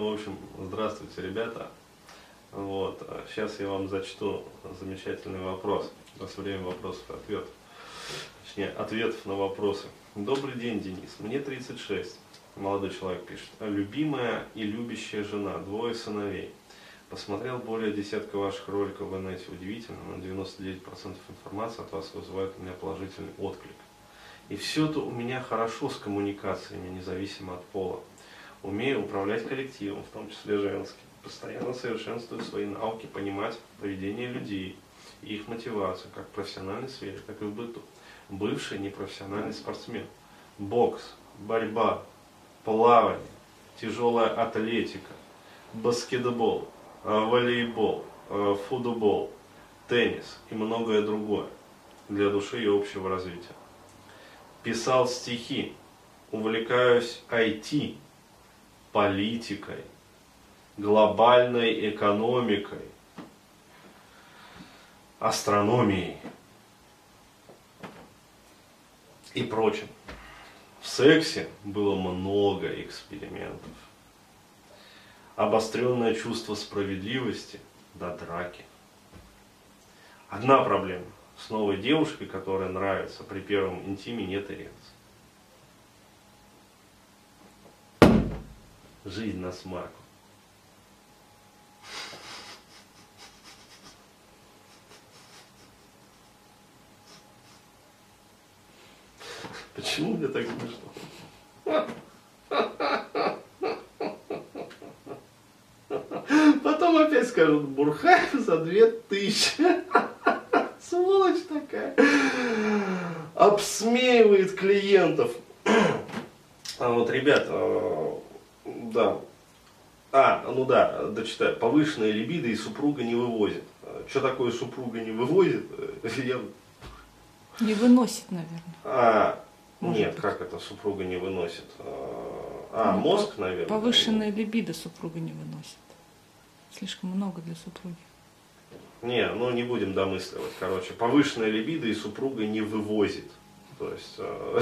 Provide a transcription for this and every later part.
В общем, здравствуйте, ребята. Вот, сейчас я вам зачту замечательный вопрос. У нас время вопросов и ответов. Точнее, ответов на вопросы. Добрый день, Денис. Мне 36. Молодой человек пишет. Любимая и любящая жена, двое сыновей. Посмотрел более десятка ваших роликов в инете. Удивительно, но 99% информации от вас вызывает у меня положительный отклик. И все это у меня хорошо с коммуникациями, независимо от пола. Умею управлять коллективом, в том числе женским. Постоянно совершенствую свои навыки понимать поведение людей и их мотивацию, как в профессиональной сфере, так и в быту. Бывший непрофессиональный спортсмен. Бокс, борьба, плавание, тяжелая атлетика, баскетбол, э, волейбол, э, футбол, теннис и многое другое для души и общего развития писал стихи, увлекаюсь IT, политикой, глобальной экономикой, астрономией и прочим. В сексе было много экспериментов. Обостренное чувство справедливости до драки. Одна проблема – с новой девушкой, которая нравится, при первом интиме нет эрекции. Жизнь на смарку. Почему мне так смешно? Потом опять скажут, Бурхаев за две тысячи сволочь такая. Обсмеивает клиентов. А вот, ребят, э, да. А, ну да, дочитаю. Повышенная либидо и супруга не вывозит. Что такое супруга не вывозит? Я... Не выносит, наверное. А, Может нет, быть. как это супруга не выносит? А, ну, мозг, наверное. Повышенная либидо супруга не выносит. Слишком много для супруги. Не, ну не будем домысливать. Короче, повышенная либидо и супруга не вывозит. То есть, э,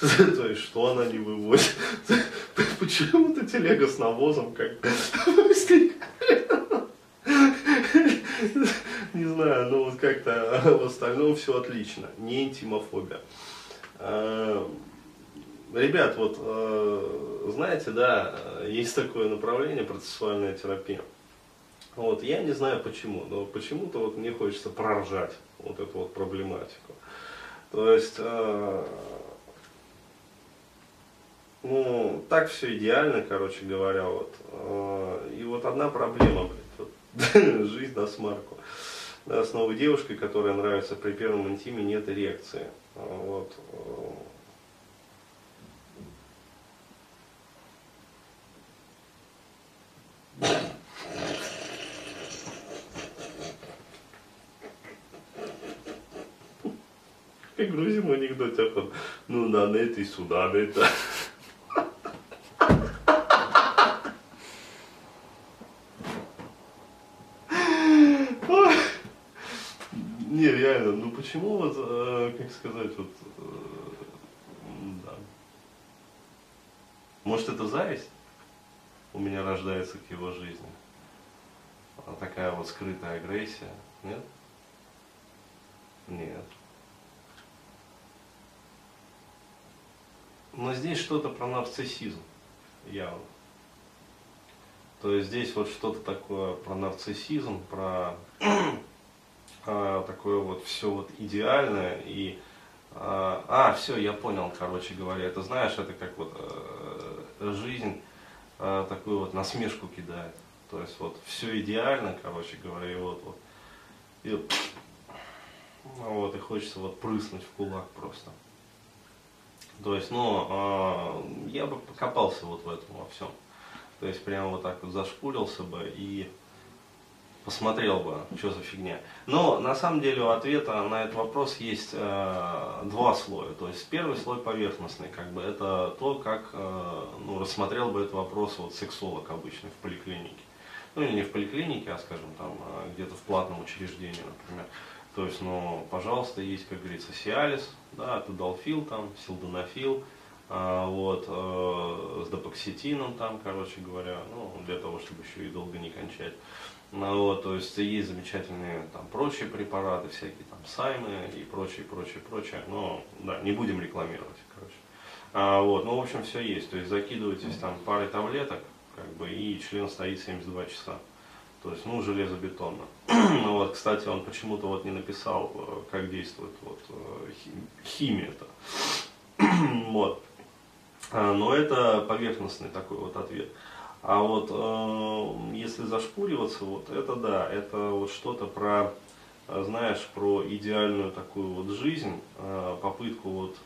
то есть, что она не вывозит? Почему-то телега с навозом как Не знаю, ну вот как-то в остальном все отлично. Не интимофобия. Э, ребят, вот э, знаете, да, есть такое направление процессуальная терапия. Вот, я не знаю почему, но почему-то вот мне хочется проржать вот эту вот проблематику. То есть, э, ну, так все идеально, короче говоря, вот. Э, и вот одна проблема, блядь, вот, жизнь на смарку. Да, с новой девушкой, которая нравится при первом интиме, нет эрекции. Вот. Как грузим анекдоте, а ну на нет и сюда это. Не, реально, ну почему вот, э, как сказать, вот, э, да. Может это зависть у меня рождается к его жизни? Такая вот скрытая агрессия, нет? Нет. Но здесь что-то про нарциссизм явно. То есть здесь вот что-то такое про нарциссизм, про а, такое вот все вот идеальное и а, а, все, я понял, короче говоря, это знаешь, это как вот э, жизнь э, такую вот насмешку кидает. То есть вот все идеально, короче говоря, и вот, вот, и, вот, и хочется вот прыснуть в кулак просто. То есть, ну, э, я бы покопался вот в этом во всем. То есть, прямо вот так вот зашпурился бы и посмотрел бы, что за фигня. Но на самом деле у ответа на этот вопрос есть э, два слоя. То есть первый слой поверхностный, как бы это то, как э, ну, рассмотрел бы этот вопрос вот сексолог обычный в поликлинике. Ну или не в поликлинике, а скажем там э, где-то в платном учреждении, например. То есть, ну, пожалуйста, есть, как говорится, Сиалис, да, Тедалфил, там, Силденафил, а, вот, э, с допоксетином там, короче говоря, ну, для того, чтобы еще и долго не кончать. Ну, вот, то есть есть замечательные там прочие препараты, всякие там саймы и прочее, прочее, прочее. Но да, не будем рекламировать, короче. А, вот, ну, в общем, все есть. То есть закидываетесь там парой таблеток, как бы, и член стоит 72 часа. То есть, ну, железобетонно. ну, вот, кстати, он почему-то вот не написал, э, как действует вот э, химия-то. вот. А, но это поверхностный такой вот ответ. А вот э, если зашпуриваться, вот это да, это вот что-то про, э, знаешь, про идеальную такую вот жизнь, э, попытку вот,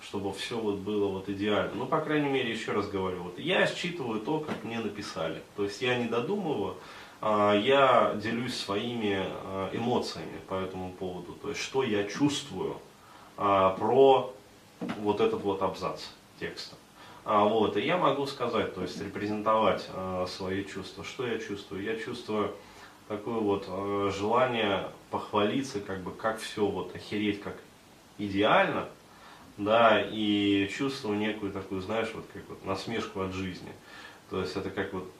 чтобы все вот было вот идеально. Ну, по крайней мере, еще раз говорю, вот я считываю то, как мне написали. То есть я не додумываю, э, я делюсь своими э, эмоциями по этому поводу. То есть что я чувствую э, про вот этот вот абзац текста. А, вот, и я могу сказать, то есть репрезентовать свои чувства. Что я чувствую? Я чувствую такое вот желание похвалиться, как бы, как все вот охереть, как идеально, да, и чувствую некую такую, знаешь, вот как вот насмешку от жизни. То есть это как вот,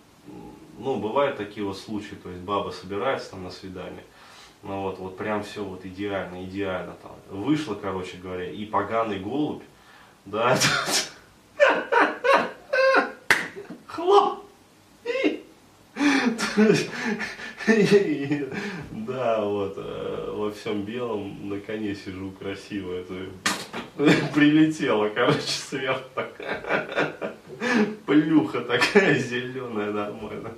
ну, бывают такие вот случаи, то есть баба собирается там на свидание, ну вот, вот прям все вот идеально, идеально там. Вышло, короче говоря, и поганый голубь, да, Да, вот, э, во всем белом на коне сижу красиво. Это прилетело, короче, сверху такая. Плюха такая зеленая, нормально.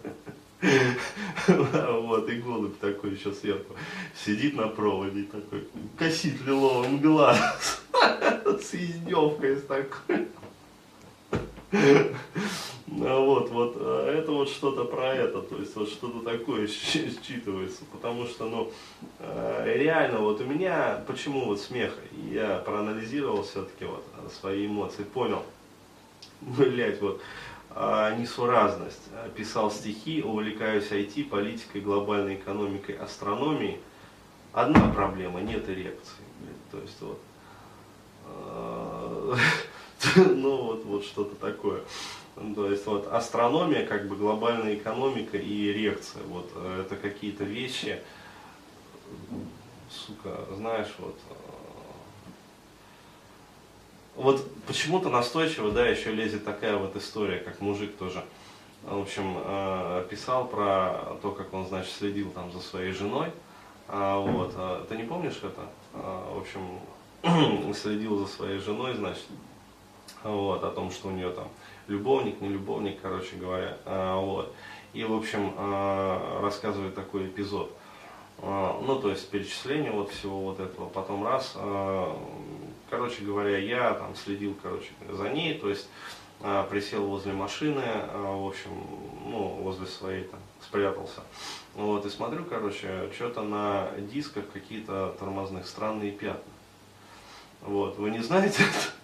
Вот, и голубь такой еще сверху сидит на проводе такой, косит лиловым глаз с издевкой такой. Ну вот, вот, а это вот что-то про это, то есть вот что-то такое считывается, потому что, ну, э, реально вот у меня, почему вот смех, я проанализировал все-таки вот свои эмоции, понял, блять, вот, а, несуразность, писал стихи, увлекаюсь IT, политикой, глобальной экономикой, астрономией, одна проблема, нет эрекции, то есть вот, э, ну вот, вот что-то такое. То есть вот астрономия, как бы глобальная экономика и эрекция. Вот э, это какие-то вещи, сука, знаешь, вот. Э, вот почему-то настойчиво, да, еще лезет такая вот история, как мужик тоже, в общем, э, писал про то, как он, значит, следил там за своей женой. А, вот, ты не помнишь это? В общем, следил за своей женой, значит, вот, о том, что у нее там любовник, не любовник, короче говоря, а, вот. И, в общем, а, рассказывает такой эпизод. А, ну, то есть перечисление вот всего вот этого. Потом раз, короче говоря, я там следил, короче, за ней, то есть присел возле машины, в общем, ну, возле своей там, спрятался. Вот, и смотрю, короче, что-то на дисках какие-то тормозных странные пятна. Вот, вы не знаете это?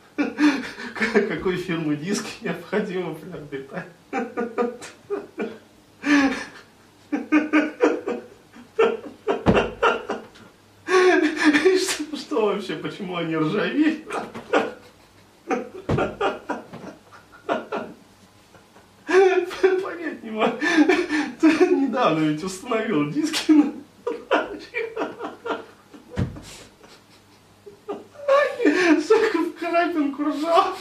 какой фирмы диск необходимо приобретать. Что, что вообще, почему они ржавеют? Понять не могу. Недавно ведь установил диски на Карпенко ржал.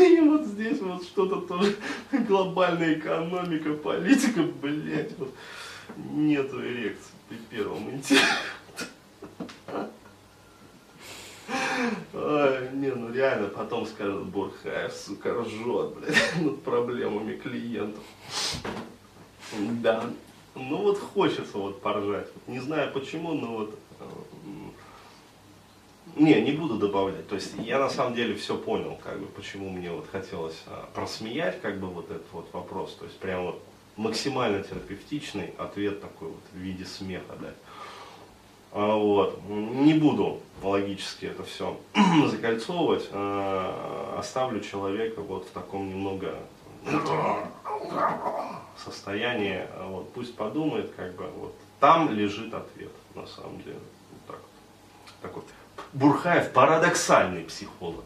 И вот здесь вот что-то тоже глобальная экономика, политика, блять, вот нету эрекции при первом интервью. Ой, не, ну реально, потом скажут, Бурхаев, сука, ржет, блядь, над проблемами клиентов. Да, ну вот хочется вот поржать. Не знаю почему, но вот не, не буду добавлять. То есть я на самом деле все понял, как бы, почему мне вот хотелось а, просмеять, как бы вот этот вот вопрос. То есть прям вот максимально терапевтичный ответ такой вот в виде смеха дать. А, вот. Не буду логически это все закольцовывать, а, оставлю человека вот в таком немного состоянии, вот, пусть подумает, как бы, вот, там лежит ответ, на самом деле. Вот так вот. такой. Бурхаев парадоксальный психолог.